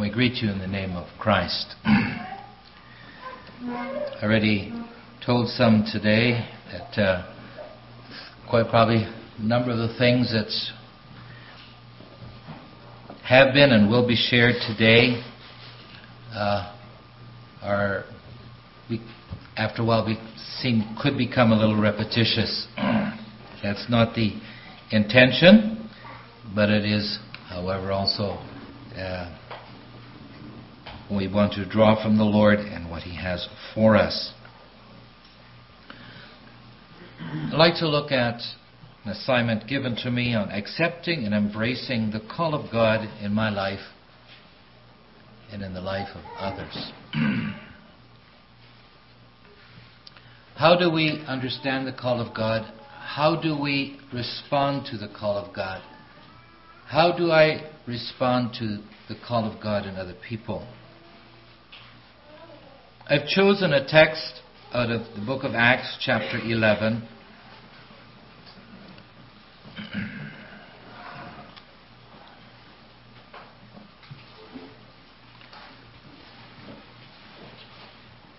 We greet you in the name of Christ. I already told some today that uh, quite probably a number of the things that have been and will be shared today uh, are, after a while, we seem could become a little repetitious. That's not the intention, but it is, however, also. Uh, we want to draw from the Lord and what He has for us. I'd like to look at an assignment given to me on accepting and embracing the call of God in my life and in the life of others. How do we understand the call of God? How do we respond to the call of God? How do I respond to the call of God in other people? I've chosen a text out of the book of Acts, chapter 11.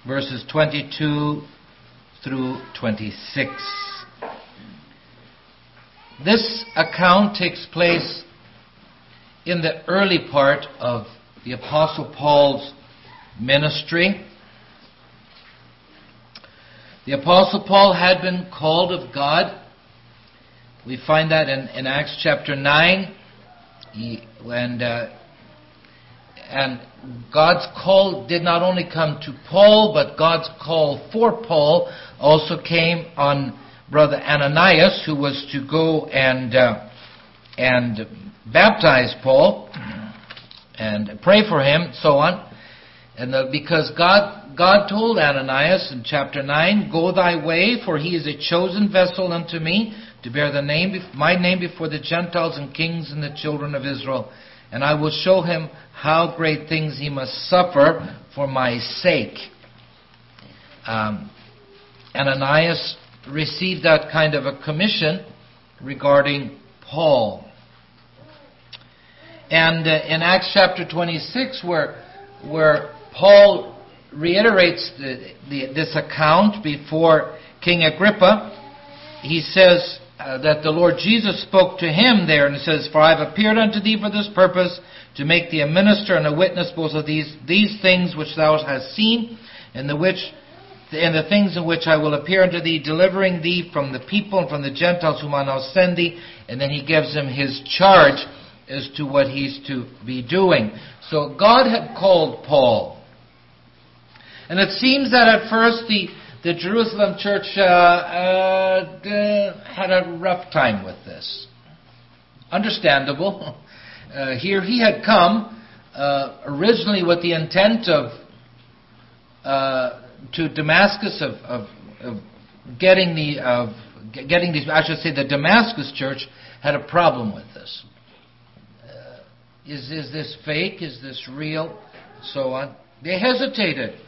Verses 22 through 26. This account takes place in the early part of the Apostle Paul's ministry. The Apostle Paul had been called of God. We find that in, in Acts chapter 9. He, and, uh, and God's call did not only come to Paul, but God's call for Paul also came on brother Ananias, who was to go and, uh, and baptize Paul and pray for him, so on. And the, because God God told Ananias in chapter 9, Go thy way, for he is a chosen vessel unto me to bear the name, my name before the Gentiles and kings and the children of Israel. And I will show him how great things he must suffer for my sake. Um, Ananias received that kind of a commission regarding Paul. And uh, in Acts chapter 26, where, where Paul reiterates the, the, this account before King Agrippa. He says uh, that the Lord Jesus spoke to him there, and says, For I have appeared unto thee for this purpose, to make thee a minister and a witness both of these, these things which thou hast seen, and the which and the things in which I will appear unto thee, delivering thee from the people and from the Gentiles whom I now send thee. And then he gives him his charge as to what he's to be doing. So God had called Paul and it seems that at first the, the Jerusalem church uh, uh, had a rough time with this. Understandable. Uh, here he had come uh, originally with the intent of uh, to Damascus of, of, of getting the of getting these. I should say the Damascus church had a problem with this. Uh, is is this fake? Is this real? So on. They hesitated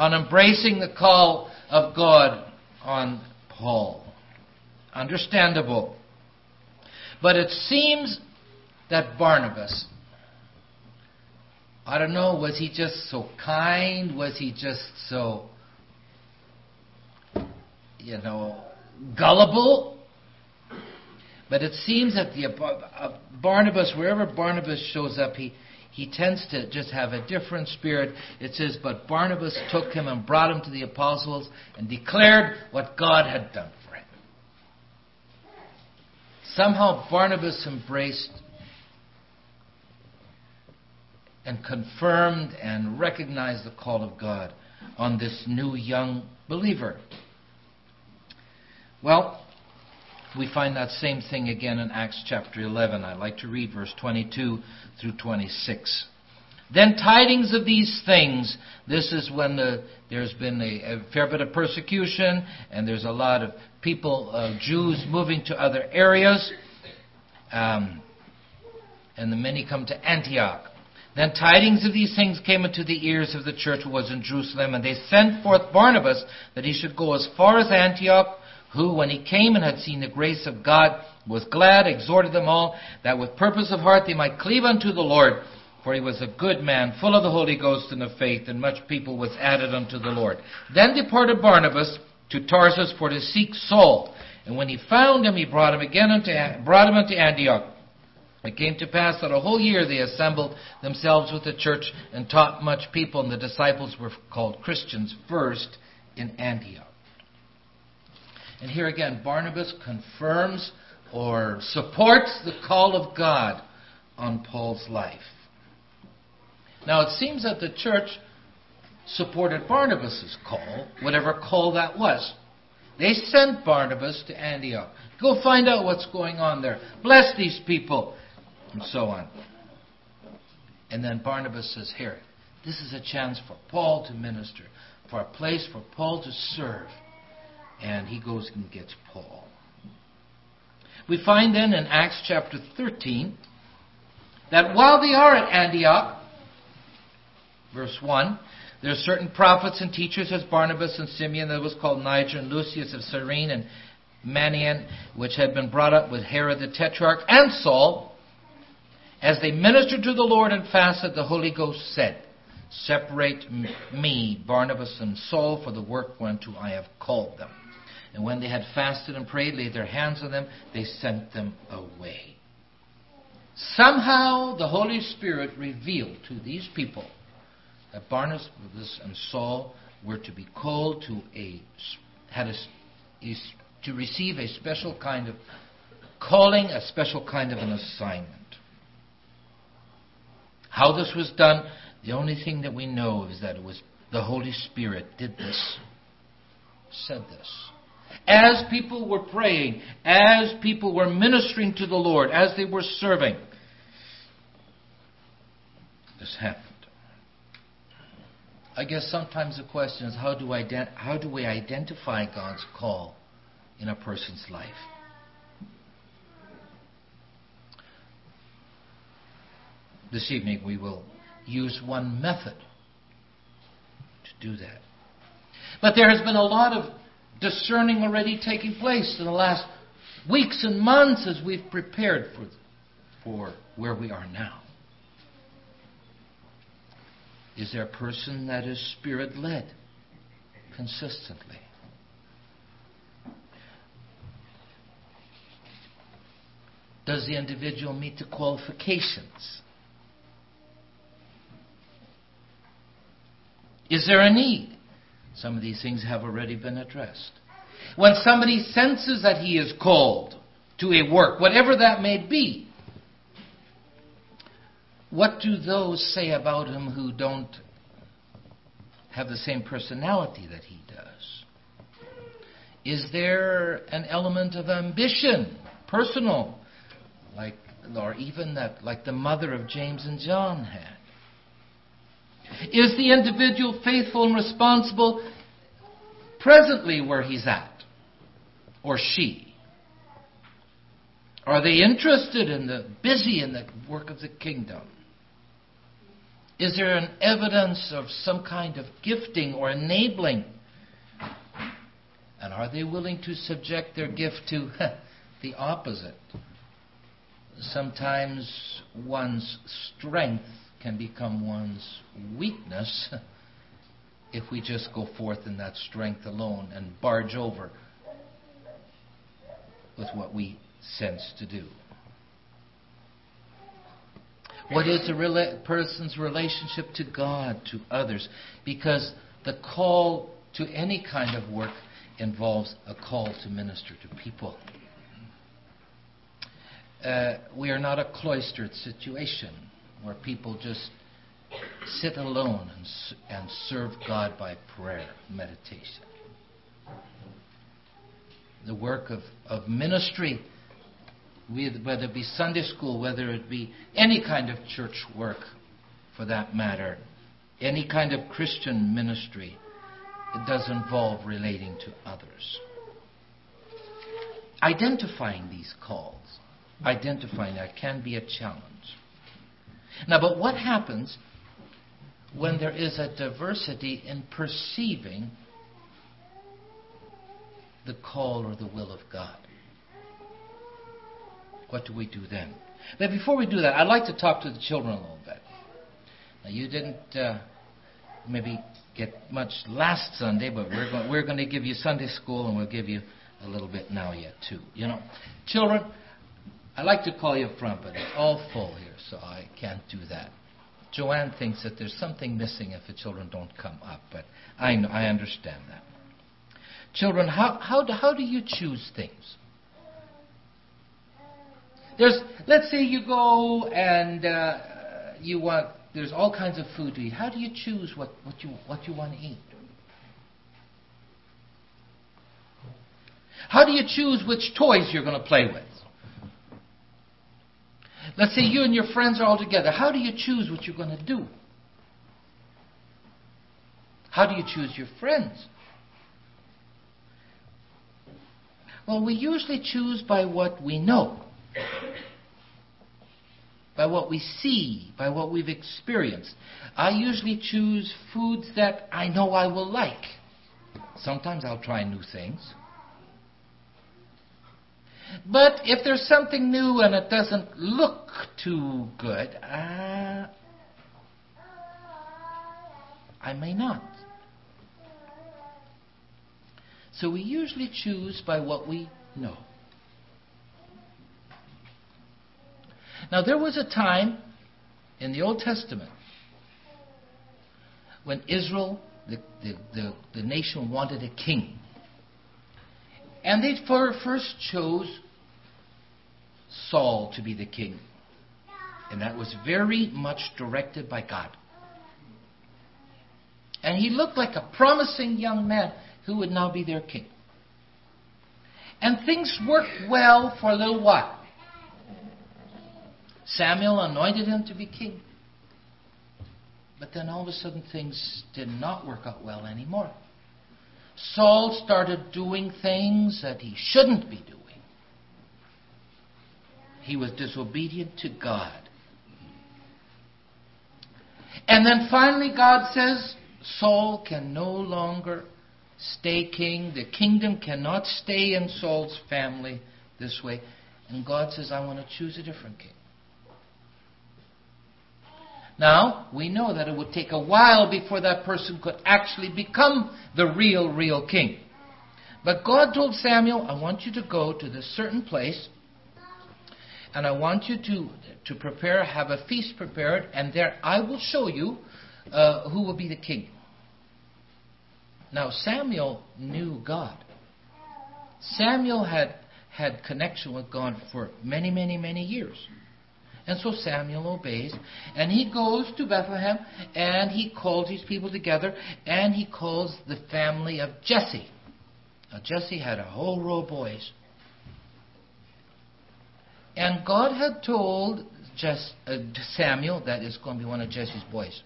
on embracing the call of God on Paul. Understandable. But it seems that Barnabas, I don't know, was he just so kind? Was he just so, you know, gullible? But it seems that the uh, Barnabas, wherever Barnabas shows up, he, he tends to just have a different spirit. It says, But Barnabas took him and brought him to the apostles and declared what God had done for him. Somehow Barnabas embraced and confirmed and recognized the call of God on this new young believer. Well, we find that same thing again in Acts chapter 11. I'd like to read verse 22 through 26. Then tidings of these things, this is when the, there's been a, a, fair bit of persecution, and there's a lot of people, uh, Jews, moving to other areas, um, and the many come to Antioch. Then tidings of these things came into the ears of the church who was in Jerusalem, and they sent forth Barnabas that he should go as far as Antioch who, when he came and had seen the grace of God, was glad, exhorted them all, that with purpose of heart they might cleave unto the Lord, for he was a good man, full of the Holy Ghost and of faith, and much people was added unto the Lord. Then departed Barnabas to Tarsus for to seek Saul. And when he found him, he brought him again unto, brought him unto Antioch. It came to pass that a whole year they assembled themselves with the church and taught much people, and the disciples were called Christians first in Antioch. And here again, Barnabas confirms or supports the call of God on Paul's life. Now, it seems that the church supported Barnabas' call, whatever call that was. They sent Barnabas to Antioch. Go find out what's going on there. Bless these people. And so on. And then Barnabas says, Here, this is a chance for Paul to minister, for a place for Paul to serve. And he goes and gets Paul. We find then in Acts chapter 13 that while they are at Antioch, verse 1, there are certain prophets and teachers as Barnabas and Simeon, that was called Niger, and Lucius of Cyrene, and Manaen, which had been brought up with Herod the Tetrarch, and Saul. As they ministered to the Lord and fasted, the Holy Ghost said, Separate me, Barnabas and Saul, for the work whereunto I have called them. And when they had fasted and prayed, laid their hands on them, they sent them away. Somehow the Holy Spirit revealed to these people that Barnabas and Saul were to be called to a had a, to receive a special kind of calling, a special kind of an assignment. How this was done, the only thing that we know is that it was the Holy Spirit did this, said this. As people were praying, as people were ministering to the Lord, as they were serving, this happened. I guess sometimes the question is how do, how do we identify God's call in a person's life? This evening we will use one method to do that. But there has been a lot of discerning already taking place in the last weeks and months as we've prepared for, for where we are now. Is there a person that is spirit led consistently? Does the individual meet the qualifications? Is there a need? Some of these things have already been addressed. When somebody senses that he is called to a work, whatever that may be, what do those say about him who don't have the same personality that he does? Is there an element of ambition, personal, like or even that like the mother of James and John had? Is the individual faithful and responsible presently where he's at? Or she? Are they interested in the busy in the work of the kingdom? Is there an evidence of some kind of gifting or enabling? And are they willing to subject their gift to the opposite? Sometimes one's strength can become one's weakness if we just go forth in that strength alone and barge over with what we sense to do. What is a rela- person's relationship to God, to others? Because the call to any kind of work involves a call to minister to people. Uh, we are not a cloistered situation where people just sit alone and, and serve God by prayer, meditation. The work of, of ministry, whether it be Sunday school, whether it be any kind of church work for that matter, any kind of Christian ministry, it does involve relating to others. Identifying these calls, identifying that can be a challenge. Now, but what happens when there is a diversity in perceiving the call or the will of God? What do we do then? But before we do that, I'd like to talk to the children a little bit. You didn't uh, maybe get much last Sunday, but we're going, we're going to give you Sunday school and we'll give you a little bit now yet too. You know, children, I like to call you up front, but it's all full here, so I can't do that. Joanne thinks that there's something missing if the children don't come up, but I know, I understand that. Children, how, how, do, how do you choose things? There's, let's say you go and uh, you want, there's all kinds of food to eat. How do you choose what, what, you, what you want to eat? How do you choose which toys you're going to play with? Let's say you and your friends are all together. How do you choose what you're going to do? How do you choose your friends? Well, we usually choose by what we know, by what we see, by what we've experienced. I usually choose foods that I know I will like. Sometimes I'll try new things. But if there's something new and it doesn't look too good, uh, I may not. So we usually choose by what we know. Now, there was a time in the Old Testament when Israel, the, the, the, the nation, wanted a king. And they first chose Saul to be the king. And that was very much directed by God. And he looked like a promising young man who would now be their king. And things worked well for a little while. Samuel anointed him to be king. But then all of a sudden things did not work out well anymore. Saul started doing things that he shouldn't be doing. He was disobedient to God. And then finally, God says, Saul can no longer stay king. The kingdom cannot stay in Saul's family this way. And God says, I want to choose a different king. Now, we know that it would take a while before that person could actually become the real, real king. But God told Samuel, I want you to go to this certain place, and I want you to, to prepare, have a feast prepared, and there I will show you uh, who will be the king. Now, Samuel knew God. Samuel had had connection with God for many, many, many years. And so Samuel obeys, and he goes to Bethlehem, and he calls these people together, and he calls the family of Jesse. Now, Jesse had a whole row of boys. And God had told Jess, uh, Samuel that it's going to be one of Jesse's boys.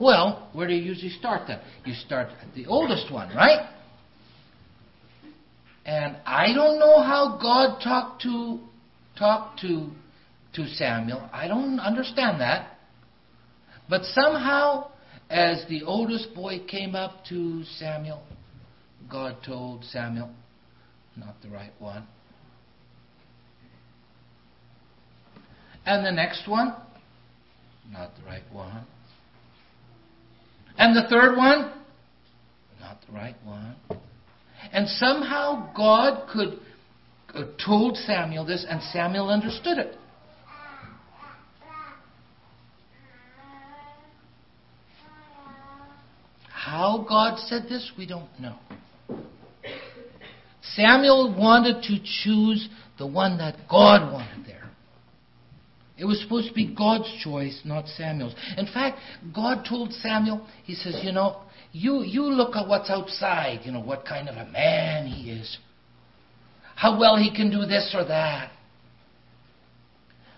Well, where do you usually start then? You start at the oldest one, right? And I don't know how God talked to talked to, to Samuel. I don't understand that. But somehow, as the oldest boy came up to Samuel, God told Samuel, not the right one. And the next one, not the right one. And the third one, not the right one. And somehow God could Uh, told Samuel this, and Samuel understood it. How God said this, we don't know. Samuel wanted to choose the one that God wanted there. It was supposed to be God's choice, not Samuel's. In fact, God told Samuel, He says, You know, you, you look at what's outside, you know, what kind of a man he is how well he can do this or that.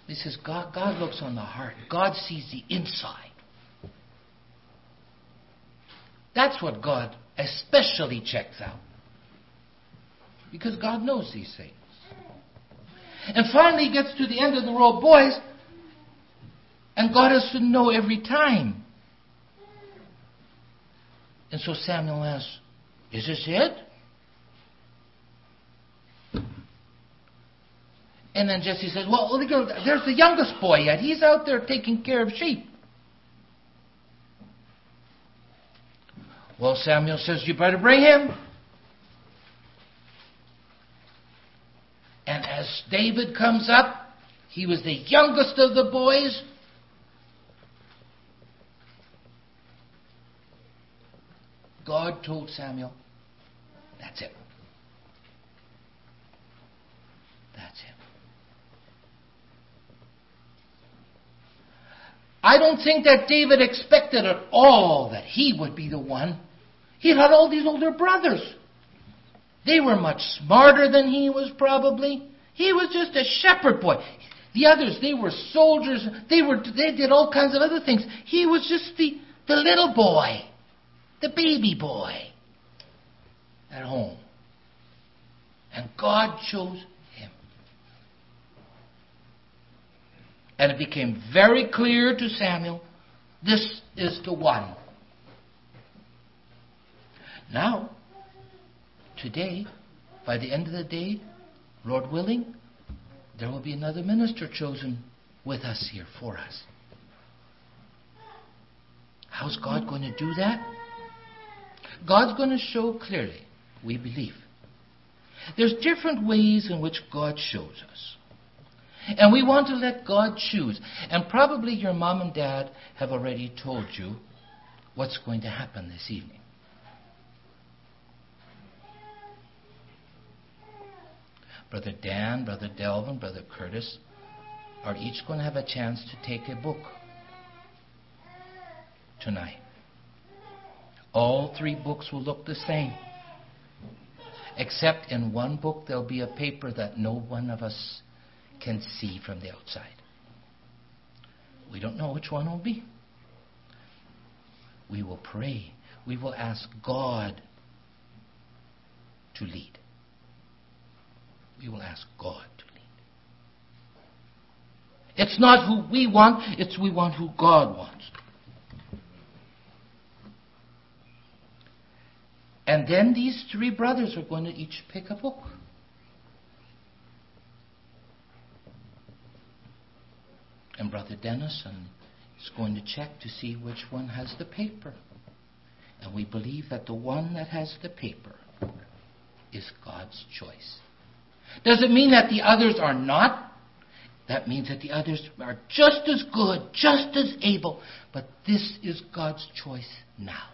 He says, God, God looks on the heart. God sees the inside. That's what God especially checks out. Because God knows these things. And finally, he gets to the end of the row boys, and God has to know every time. And so Samuel asks, Is this it? And then Jesse says, Well, there's the youngest boy yet. He's out there taking care of sheep. Well, Samuel says, You better bring him. And as David comes up, he was the youngest of the boys. God told Samuel, That's it. That's him. I don't think that David expected at all that he would be the one. He had all these older brothers. They were much smarter than he was, probably. He was just a shepherd boy. The others, they were soldiers. They were they did all kinds of other things. He was just the, the little boy, the baby boy at home. And God chose And it became very clear to Samuel this is the one. Now, today, by the end of the day, Lord willing, there will be another minister chosen with us here for us. How's God going to do that? God's going to show clearly, we believe. There's different ways in which God shows us. And we want to let God choose. And probably your mom and dad have already told you what's going to happen this evening. Brother Dan, Brother Delvin, Brother Curtis are each going to have a chance to take a book tonight. All three books will look the same. Except in one book, there'll be a paper that no one of us can see from the outside. We don't know which one will be. We will pray. We will ask God to lead. We will ask God to lead. It's not who we want, it's we want who God wants. And then these three brothers are going to each pick a book. And Brother Dennison is going to check to see which one has the paper. And we believe that the one that has the paper is God's choice. Does it mean that the others are not? That means that the others are just as good, just as able, but this is God's choice now.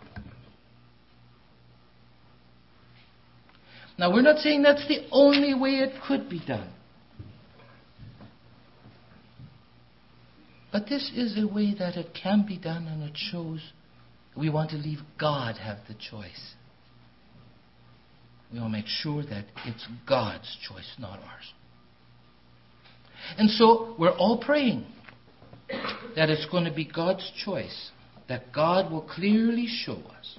Now, we're not saying that's the only way it could be done. But this is a way that it can be done, and it shows we want to leave God have the choice. We want to make sure that it's God's choice, not ours. And so we're all praying that it's going to be God's choice, that God will clearly show us.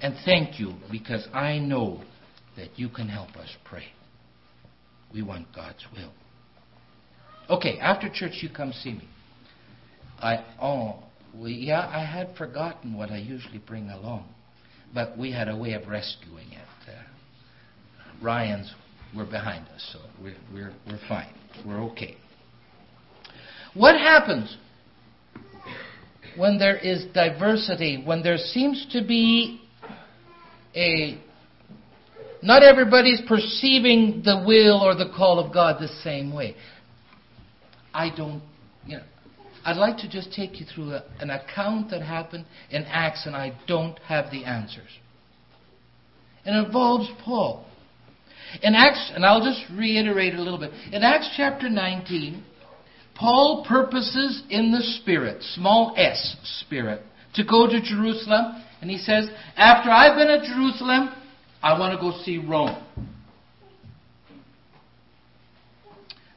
And thank you because I know that you can help us pray. We want God's will. Okay, after church, you come see me. I oh we, yeah I had forgotten what I usually bring along, but we had a way of rescuing it. Uh, Ryan's were behind us, so we're we're we're fine. We're okay. What happens when there is diversity? When there seems to be a not everybody's perceiving the will or the call of God the same way. I don't, I'd like to just take you through a, an account that happened in Acts, and I don't have the answers. It involves Paul. In Acts, and I'll just reiterate a little bit. In Acts chapter 19, Paul purposes in the Spirit, small s, Spirit, to go to Jerusalem. And he says, After I've been at Jerusalem, I want to go see Rome.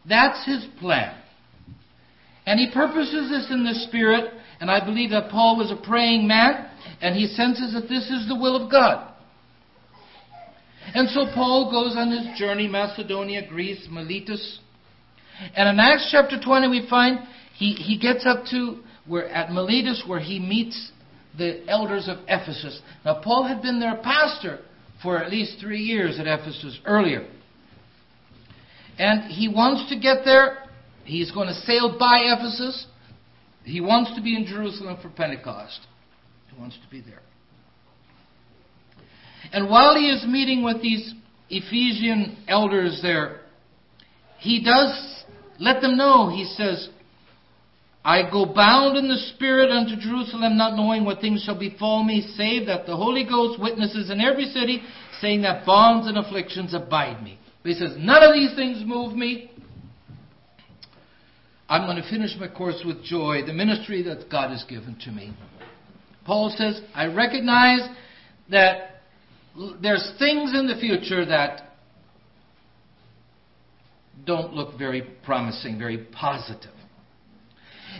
That's his plan. And he purposes this in the Spirit, and I believe that Paul was a praying man, and he senses that this is the will of God. And so Paul goes on his journey, Macedonia, Greece, Miletus. And in Acts chapter 20, we find he, he gets up to where at Miletus where he meets the elders of Ephesus. Now, Paul had been their pastor for at least three years at Ephesus earlier. And he wants to get there. He's going to sail by Ephesus. He wants to be in Jerusalem for Pentecost. He wants to be there. And while he is meeting with these Ephesian elders there, he does let them know. He says, I go bound in the Spirit unto Jerusalem, not knowing what things shall befall me, save that the Holy Ghost witnesses in every city, saying that bonds and afflictions abide me. But he says, None of these things move me. I'm going to finish my course with joy, the ministry that God has given to me. Paul says, I recognize that there's things in the future that don't look very promising, very positive.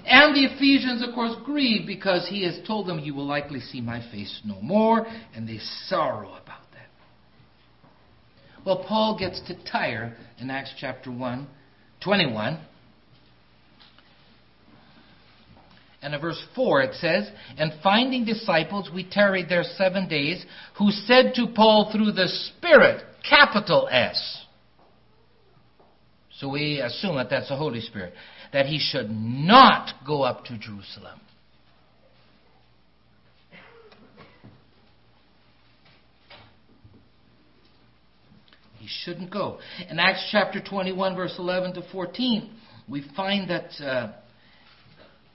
And the Ephesians, of course, grieve because he has told them, You will likely see my face no more, and they sorrow about that. Well, Paul gets to Tyre in Acts chapter 1, 21. And in verse 4 it says, And finding disciples, we tarried there seven days, who said to Paul through the Spirit, capital S. So we assume that that's the Holy Spirit, that he should not go up to Jerusalem. He shouldn't go. In Acts chapter 21, verse 11 to 14, we find that. Uh,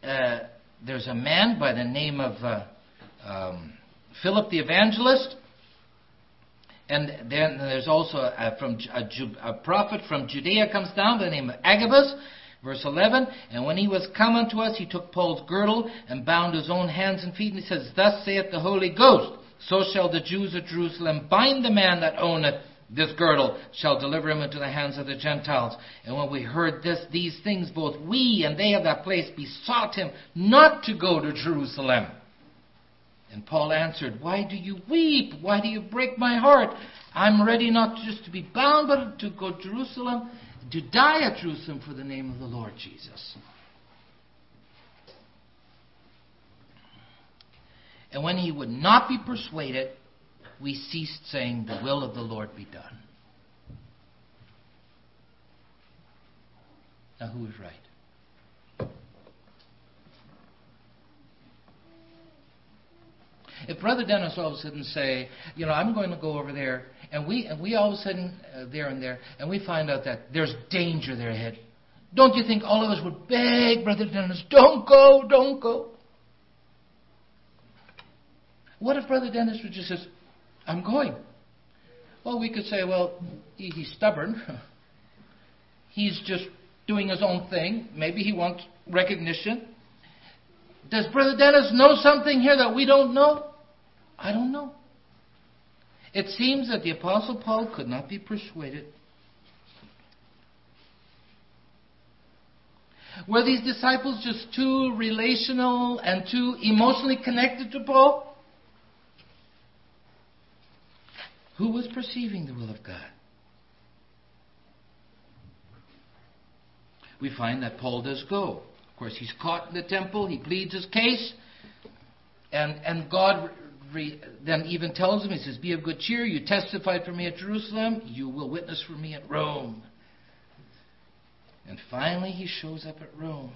uh, there's a man by the name of uh, um, Philip the Evangelist. And then there's also a, from a, a, prophet from Judea comes down by the name of Agabus. Verse 11, and when he was come unto us, he took Paul's girdle and bound his own hands and feet, and he says, Thus saith the Holy Ghost, so shall the Jews of Jerusalem bind the man that owneth this girdle shall deliver him into the hands of the Gentiles. And when we heard this, these things, both we and they of that place besought him not to go to Jerusalem. And Paul answered, Why do you weep? Why do you break my heart? I'm ready not just to be bound, but to go to Jerusalem, to die at Jerusalem for the name of the Lord Jesus. And when he would not be persuaded, we ceased saying, The will of the Lord be done. Now, who is right? If Brother Dennis all of a sudden say, you know, I'm going to go over there, and we and we all of a sudden uh, there and there, and we find out that there's danger there ahead, don't you think all of us would beg Brother Dennis, don't go, don't go? What if Brother Dennis would just says, I'm going. Well, we could say, well, he, he's stubborn. he's just doing his own thing. Maybe he wants recognition. Does Brother Dennis know something here that we don't know? I don't know. It seems that the Apostle Paul could not be persuaded. Were these disciples just too relational and too emotionally connected to Paul? Who was perceiving the will of God? We find that Paul does go. Of course, he's caught in the temple, he pleads his case, and, and God re, then even tells him, He says, Be of good cheer, you testified for me at Jerusalem, you will witness for me at Rome. And finally, he shows up at Rome.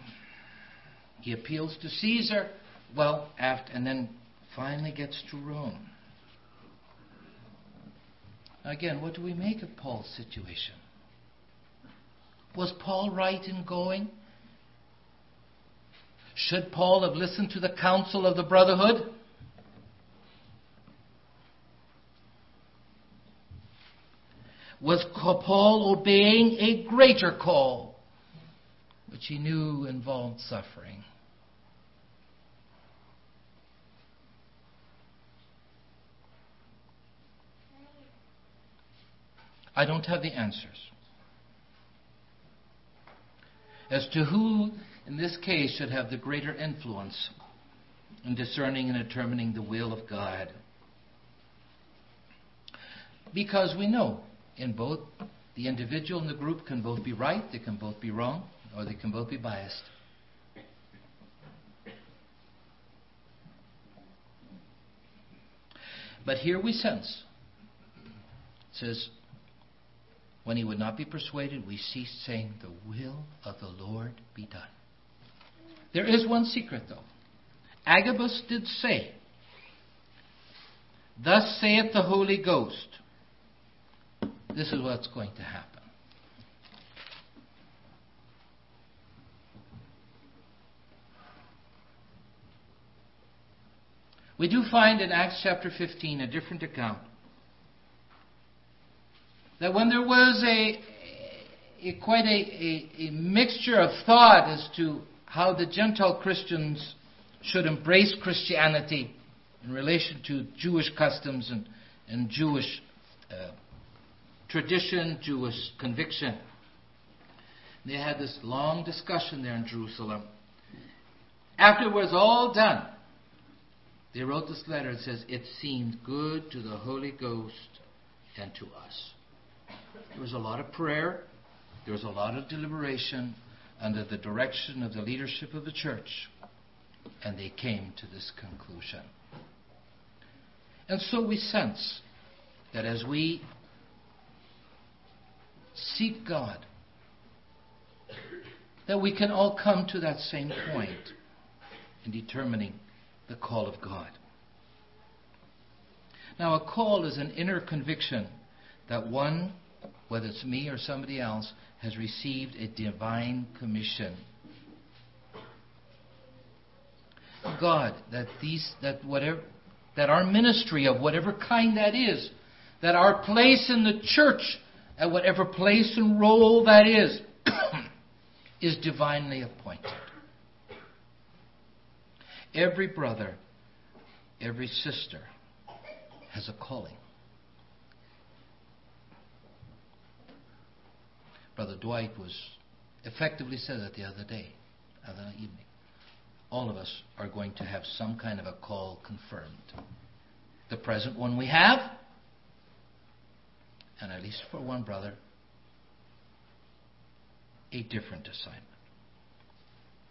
He appeals to Caesar, well, after, and then finally gets to Rome. Again, what do we make of Paul's situation? Was Paul right in going? Should Paul have listened to the counsel of the brotherhood? Was Paul obeying a greater call, which he knew involved suffering? I don't have the answers. As to who, in this case, should have the greater influence in discerning and determining the will of God. Because we know in both the individual and the group can both be right, they can both be wrong, or they can both be biased. But here we sense, says, when he would not be persuaded, we ceased saying, The will of the Lord be done. There is one secret, though. Agabus did say, Thus saith the Holy Ghost. This is what's going to happen. We do find in Acts chapter 15 a different account. That when there was a, a quite a, a, a mixture of thought as to how the Gentile Christians should embrace Christianity in relation to Jewish customs and, and Jewish uh, tradition, Jewish conviction. They had this long discussion there in Jerusalem. After it was all done, they wrote this letter. It says, It seemed good to the Holy Ghost and to us. There was a lot of prayer, there was a lot of deliberation under the direction of the leadership of the church, and they came to this conclusion. And so we sense that as we seek God, that we can all come to that same point in determining the call of God. Now, a call is an inner conviction that one, whether it's me or somebody else, has received a divine commission. God, that these, that whatever, that our ministry of whatever kind that is, that our place in the church, at whatever place and role that is, is divinely appointed. Every brother, every sister has a calling. Brother Dwight was effectively said that the other day, other evening. All of us are going to have some kind of a call confirmed. The present one we have, and at least for one brother, a different assignment.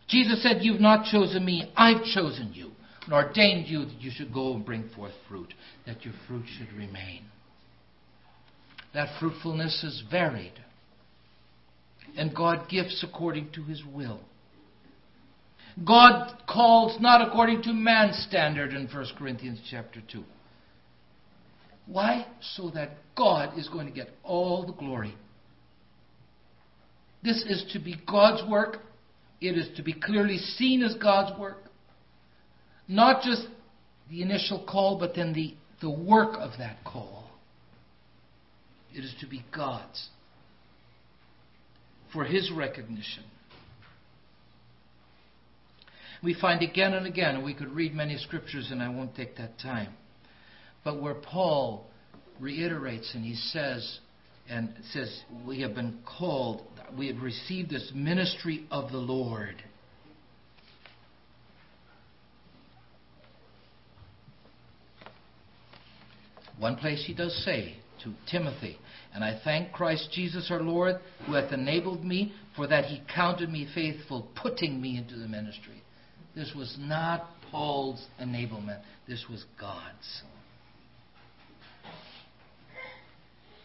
Jesus said, You've not chosen me, I've chosen you and ordained you that you should go and bring forth fruit, that your fruit should remain. That fruitfulness is varied. And God gifts according to his will. God calls not according to man's standard in 1 Corinthians chapter 2. Why? So that God is going to get all the glory. This is to be God's work. It is to be clearly seen as God's work. Not just the initial call, but then the, the work of that call. It is to be God's for His recognition. We find again and again, we could read many scriptures and I won't take that time, but where Paul reiterates and he says, and says, We have been called, we have received this ministry of the Lord. One place he does say to Timothy, And I thank Christ Jesus our Lord, who hath enabled me, for that he counted me faithful, putting me into the ministry. This was not Paul's enablement, this was God's.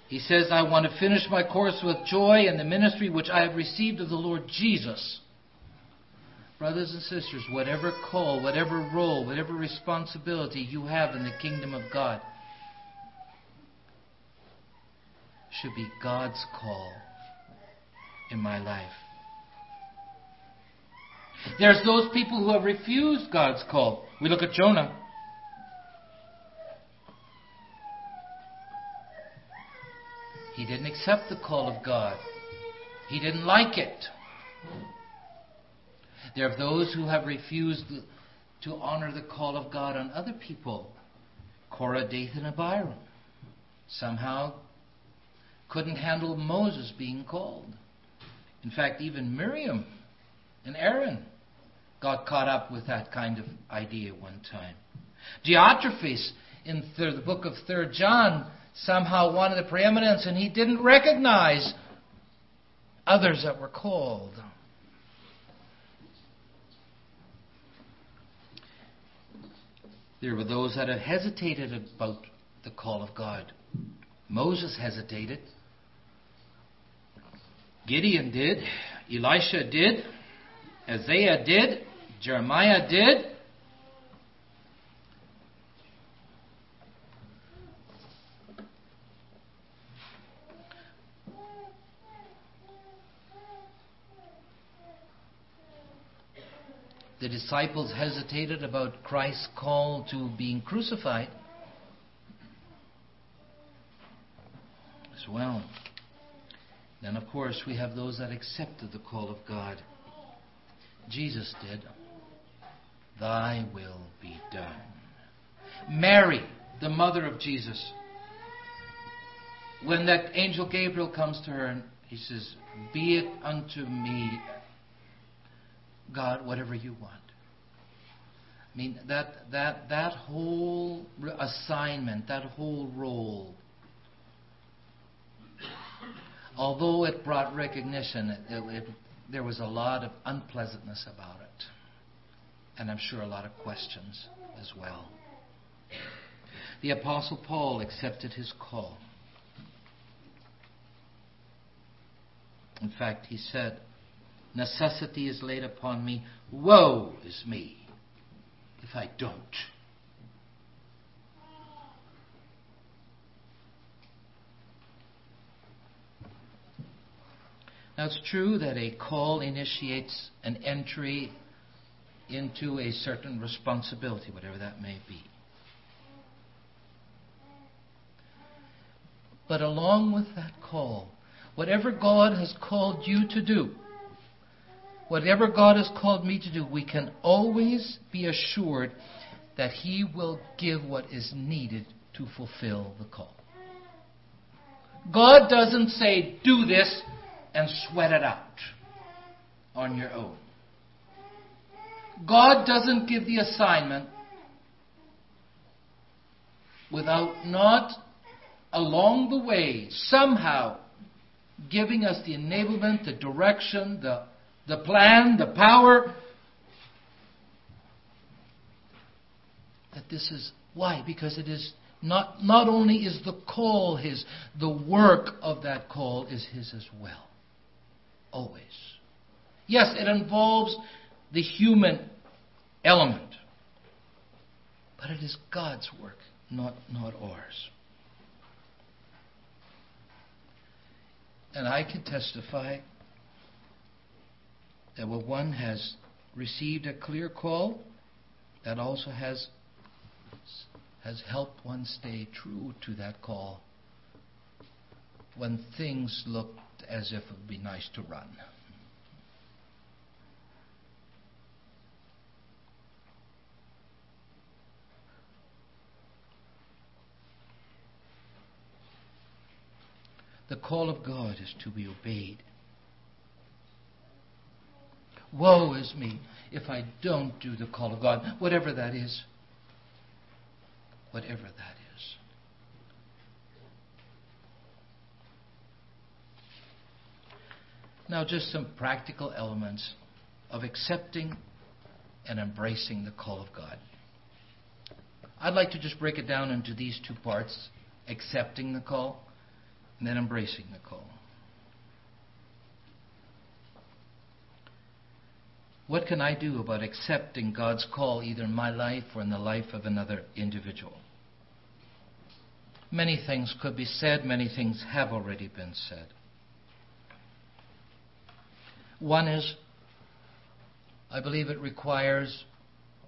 He says, I want to finish my course with joy in the ministry which I have received of the Lord Jesus. Brothers and sisters, whatever call, whatever role, whatever responsibility you have in the kingdom of God, should be God's call in my life. There's those people who have refused God's call. We look at Jonah. He didn't accept the call of God. He didn't like it. There are those who have refused to honor the call of God on other people. Korah, Dathan, and Abiram. Somehow couldn't handle Moses being called. In fact, even Miriam and Aaron got caught up with that kind of idea one time. Diotrephes in the book of 3rd John somehow wanted the preeminence and he didn't recognize others that were called. There were those that had hesitated about the call of God. Moses hesitated. Gideon did, Elisha did, Isaiah did, Jeremiah did. The disciples hesitated about Christ's call to being crucified as well. Then, of course, we have those that accepted the call of God. Jesus did. Thy will be done. Mary, the mother of Jesus, when that angel Gabriel comes to her and he says, Be it unto me, God, whatever you want. I mean, that, that, that whole assignment, that whole role although it brought recognition, it, it, there was a lot of unpleasantness about it. And I'm sure a lot of questions as well. The Apostle Paul accepted his call. In fact, he said, Necessity is laid upon me. Woe is me if I don't. Now, it's true that a call initiates an entry into a certain responsibility, whatever that may be. But along with that call, whatever God has called you to do, whatever God has called me to do, we can always be assured that He will give what is needed to fulfill the call. God doesn't say, do this, and sweat it out on your own. God doesn't give the assignment without not along the way somehow giving us the enablement, the direction, the, the plan, the power. That this is why? Because it is not, not only is the call his, the work of that call is his as well. Always. Yes, it involves the human element. But it is God's work, not, not ours. And I can testify that when one has received a clear call, that also has, has helped one stay true to that call when things look as if it would be nice to run. The call of God is to be obeyed. Woe is me if I don't do the call of God, whatever that is. Whatever that is. Now, just some practical elements of accepting and embracing the call of God. I'd like to just break it down into these two parts accepting the call and then embracing the call. What can I do about accepting God's call either in my life or in the life of another individual? Many things could be said, many things have already been said. One is, I believe it requires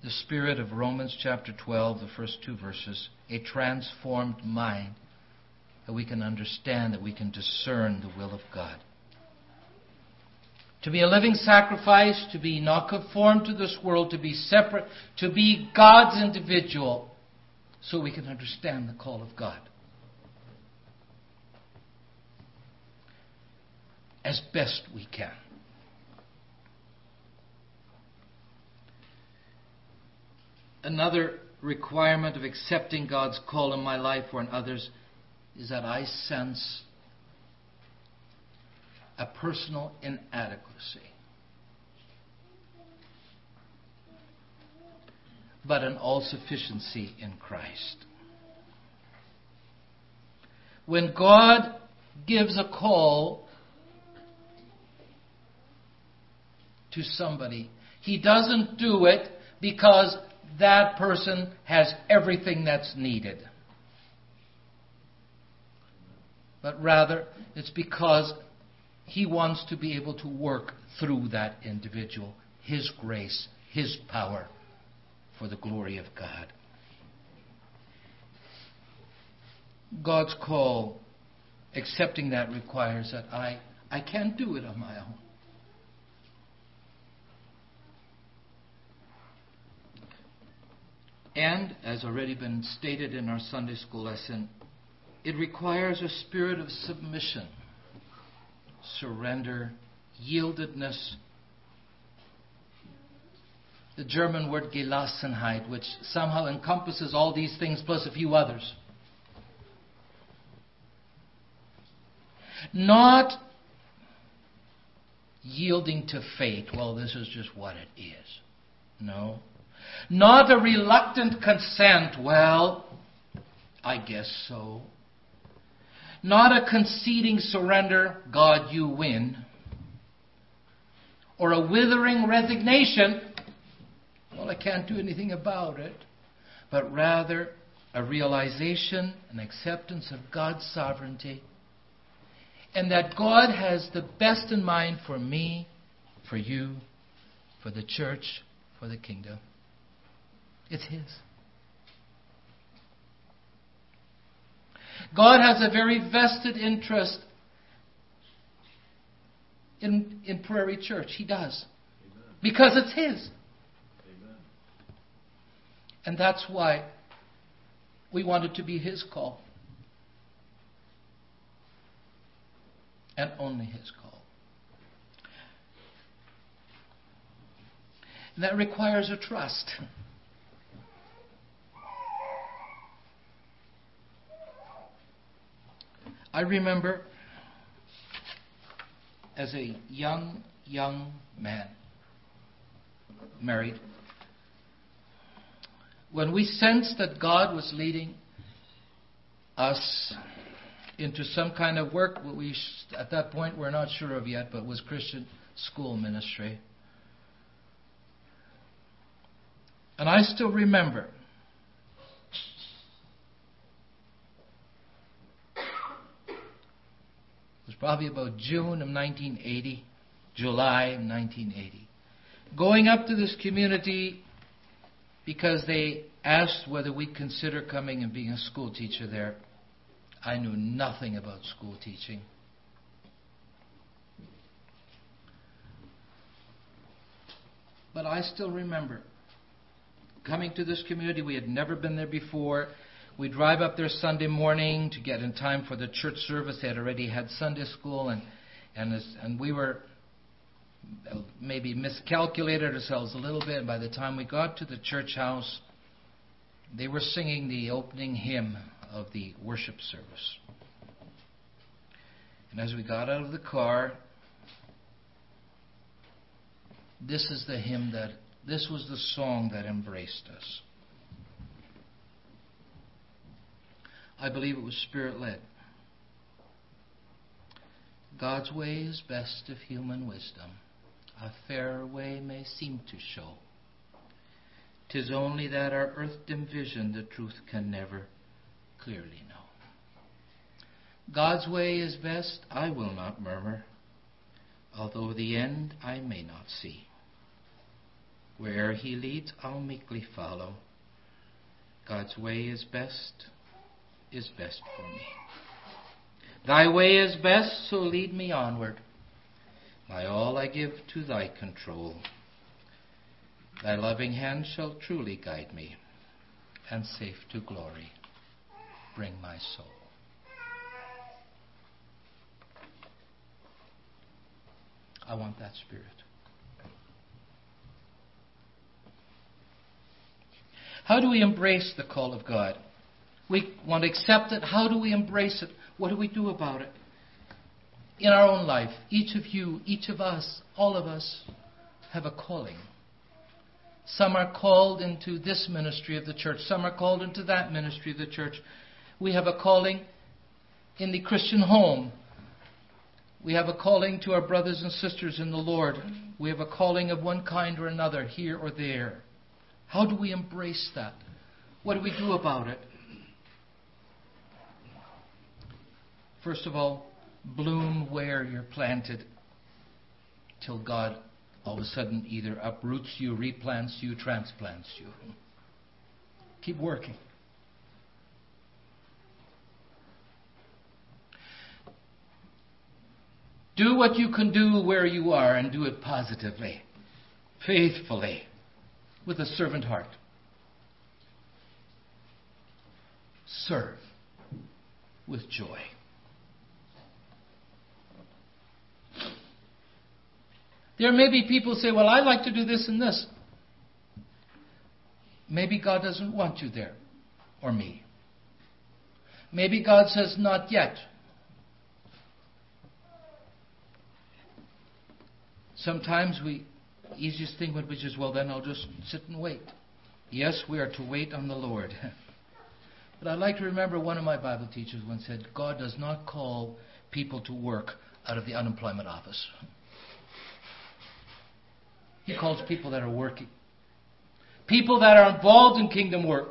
the spirit of Romans chapter 12, the first two verses, a transformed mind, that we can understand, that we can discern the will of God. To be a living sacrifice, to be not conformed to this world, to be separate, to be God's individual, so we can understand the call of God. As best we can. Another requirement of accepting God's call in my life or in others is that I sense a personal inadequacy. But an all sufficiency in Christ. When God gives a call, to somebody. He doesn't do it because that person has everything that's needed. But rather, it's because he wants to be able to work through that individual, His grace, His power, for the glory of God. God's call, accepting that requires that I, I can't do it on my own. And, as already been stated in our Sunday school lesson, it requires a spirit of submission, surrender, yieldedness. The German word Gelassenheit, which somehow encompasses all these things plus a few others. Not yielding to fate, well, this is just what it is. No. Not a reluctant consent, well, I guess so. Not a conceding surrender, God, you win. Or a withering resignation, well, I can't do anything about it. But rather, a realization, an acceptance of God's sovereignty, and that God has the best in mind for me, for you, for the church, for the kingdom. It's His. God has a very vested interest in, in Prairie Church. He does. Amen. Because it's His. Amen. And that's why we want it to be His call. And only His call. And that requires a trust. I remember as a young, young man, married, when we sensed that God was leading us into some kind of work, we at that point we're not sure of yet, but was Christian school ministry. And I still remember probably about June of 1980, July of 1980. Going up to this community because they asked whether we'd consider coming and being a school teacher there. I knew nothing about school teaching. But I still remember coming to this community. We had never been there before. We drive up there Sunday morning to get in time for the church service. They had already had Sunday school, and and this, and we were maybe miscalculated ourselves a little bit. By the time we got to the church house, they were singing the opening hymn of the worship service. And as we got out of the car, this is the hymn that this was the song that embraced us. I believe it was spirit led. God's way is best of human wisdom. A fairer way may seem to show. Tis only that our earth dim vision the truth can never clearly know. God's way is best, I will not murmur, although the end I may not see. Where he leads, I'll meekly follow. God's way is best, is best for me. Thy way is best, so lead me onward. My all I give to thy control. Thy loving hand shall truly guide me, and safe to glory bring my soul. I want that spirit. How do we embrace the call of God? We want to accept it. How do we embrace it? What do we do about it? In our own life, each of you, each of us, all of us have a calling. Some are called into this ministry of the church, some are called into that ministry of the church. We have a calling in the Christian home. We have a calling to our brothers and sisters in the Lord. We have a calling of one kind or another, here or there. How do we embrace that? What do we do about it? First of all, bloom where you're planted till God all of a sudden either uproots you, replants you, transplants you. Keep working. Do what you can do where you are and do it positively, faithfully, with a servant heart. Serve with joy. There may be people say, Well, I like to do this and this. Maybe God doesn't want you there, or me. Maybe God says, Not yet. Sometimes we easiest thing would be just, well, then I'll just sit and wait. Yes, we are to wait on the Lord. but I like to remember one of my Bible teachers once said, God does not call people to work out of the unemployment office. He calls people that are working. People that are involved in kingdom work.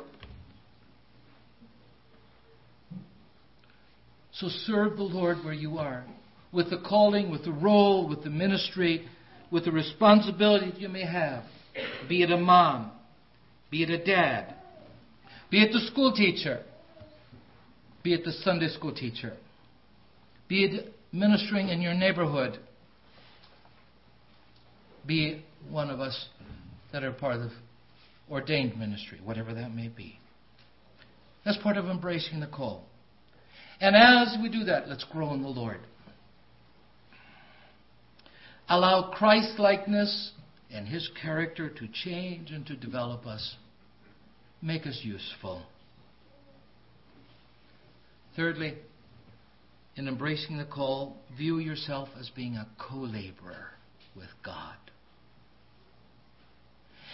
So serve the Lord where you are, with the calling, with the role, with the ministry, with the responsibility that you may have, be it a mom, be it a dad, be it the school teacher, be it the Sunday school teacher, be it ministering in your neighborhood, be it one of us that are part of ordained ministry, whatever that may be. That's part of embracing the call. And as we do that, let's grow in the Lord. Allow Christ likeness and his character to change and to develop us, make us useful. Thirdly, in embracing the call, view yourself as being a co laborer with God.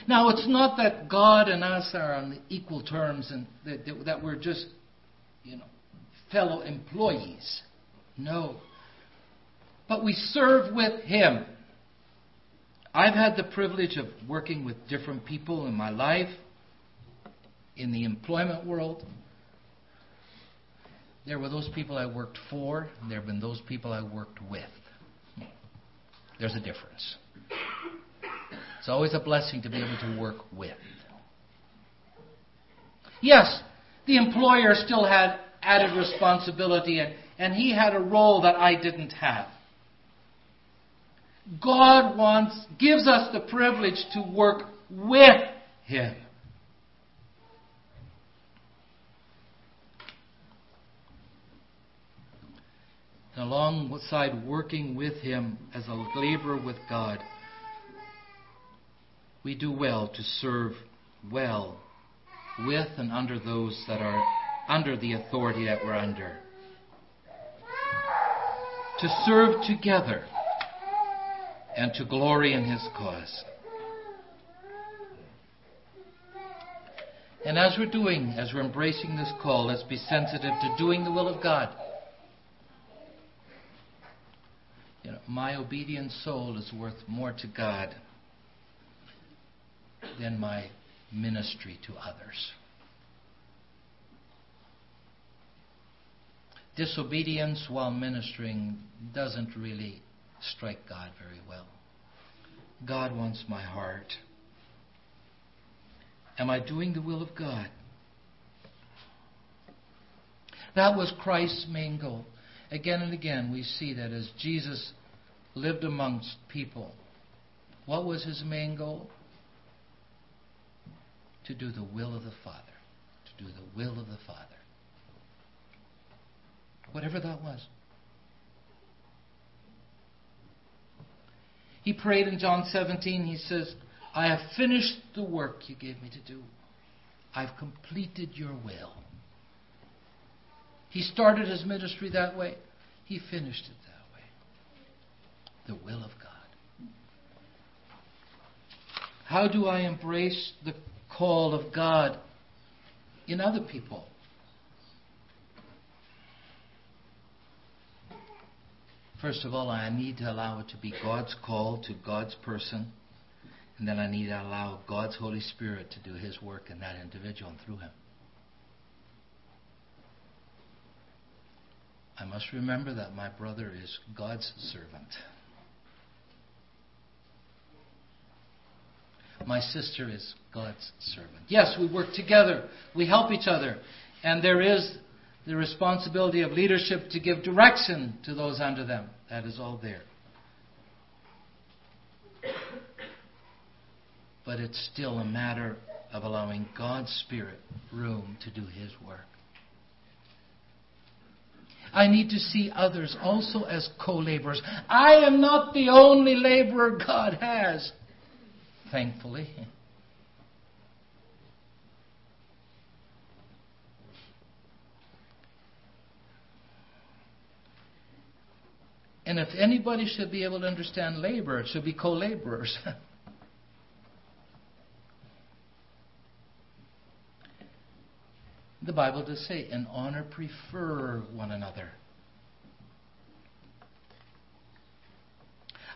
Now, it's not that God and us are on equal terms and that, that we're just, you know, fellow employees. No but we serve with Him. I've had the privilege of working with different people in my life, in the employment world. There were those people I worked for, and there have been those people I worked with. There's a difference. It's always a blessing to be able to work with. Yes, the employer still had added responsibility, and, and he had a role that I didn't have. God wants, gives us the privilege to work with Him. alongside working with Him as a laborer with God, we do well to serve well with and under those that are under the authority that we're under. To serve together and to glory in His cause. And as we're doing, as we're embracing this call, let's be sensitive to doing the will of God. You know, my obedient soul is worth more to God than my ministry to others. Disobedience while ministering doesn't really strike God very well. God wants my heart. Am I doing the will of God? That was Christ's main goal. Again and again, we see that as Jesus lived amongst people, what was his main goal? To do the will of the Father. To do the will of the Father. Whatever that was. He prayed in John 17, he says, I have finished the work you gave me to do. I've completed your will. He started his ministry that way. He finished it that way. The will of God. How do I embrace the call of God in other people? First of all, I need to allow it to be God's call to God's person. And then I need to allow God's Holy Spirit to do His work in that individual and through him. I must remember that my brother is God's servant. My sister is God's servant. Yes, we work together. We help each other. And there is the responsibility of leadership to give direction to those under them. That is all there. But it's still a matter of allowing God's Spirit room to do His work. I need to see others also as co laborers. I am not the only laborer God has, thankfully. And if anybody should be able to understand labor, it should be co laborers. the Bible does say, in honor, prefer one another.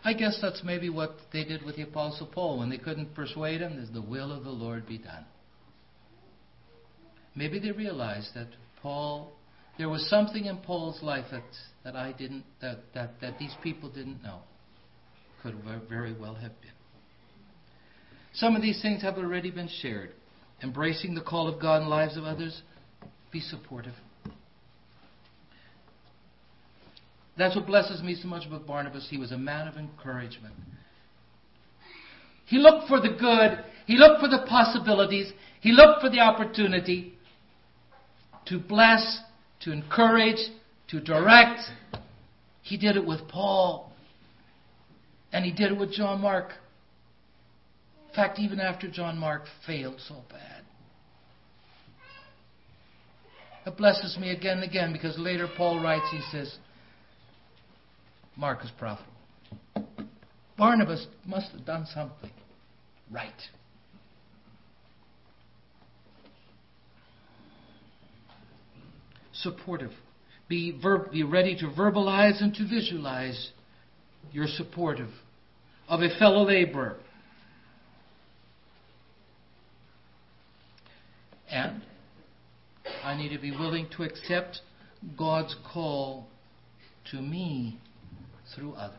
I guess that's maybe what they did with the Apostle Paul when they couldn't persuade him, is the will of the Lord be done. Maybe they realized that Paul, there was something in Paul's life that, that I didn't, that, that, that these people didn't know. Could very well have been. Some of these things have already been shared. Embracing the call of God in lives of others, be supportive. That's what blesses me so much about Barnabas. He was a man of encouragement. He looked for the good, he looked for the possibilities, he looked for the opportunity to bless, to encourage, to direct. He did it with Paul, and he did it with John Mark. In fact, even after John Mark failed so bad. It blesses me again and again because later Paul writes, he says, Mark is profitable. Barnabas must have done something right. Supportive. Be, ver- be ready to verbalize and to visualize your supportive of a fellow laborer. And I need to be willing to accept God's call to me through others.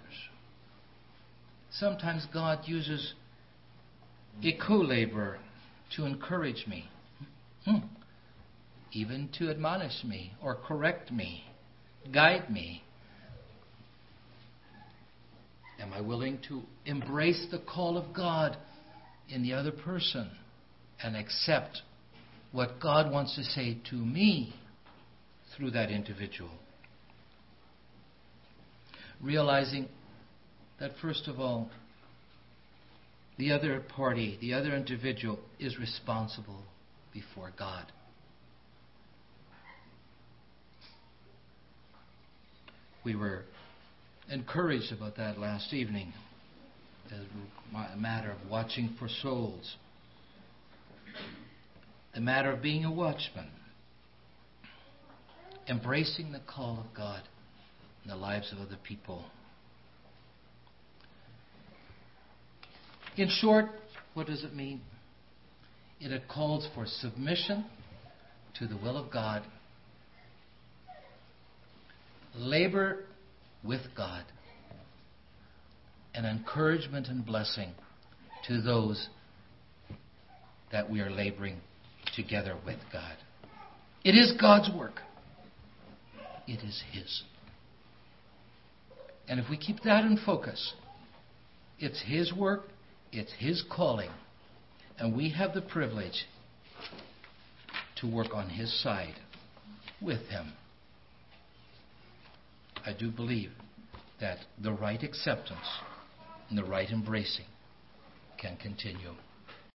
Sometimes God uses a co laborer to encourage me, hmm. even to admonish me or correct me, guide me. Am I willing to embrace the call of God in the other person and accept what God wants to say to me through that individual. Realizing that, first of all, the other party, the other individual, is responsible before God. We were encouraged about that last evening, as a matter of watching for souls the matter of being a watchman, embracing the call of God in the lives of other people. In short, what does it mean? It calls for submission to the will of God, labor with God, and encouragement and blessing to those that we are laboring together with God. It is God's work, it is His. And if we keep that in focus, it's His work, it's His calling, and we have the privilege to work on His side with Him. I do believe that the right acceptance and the right embracing can continue.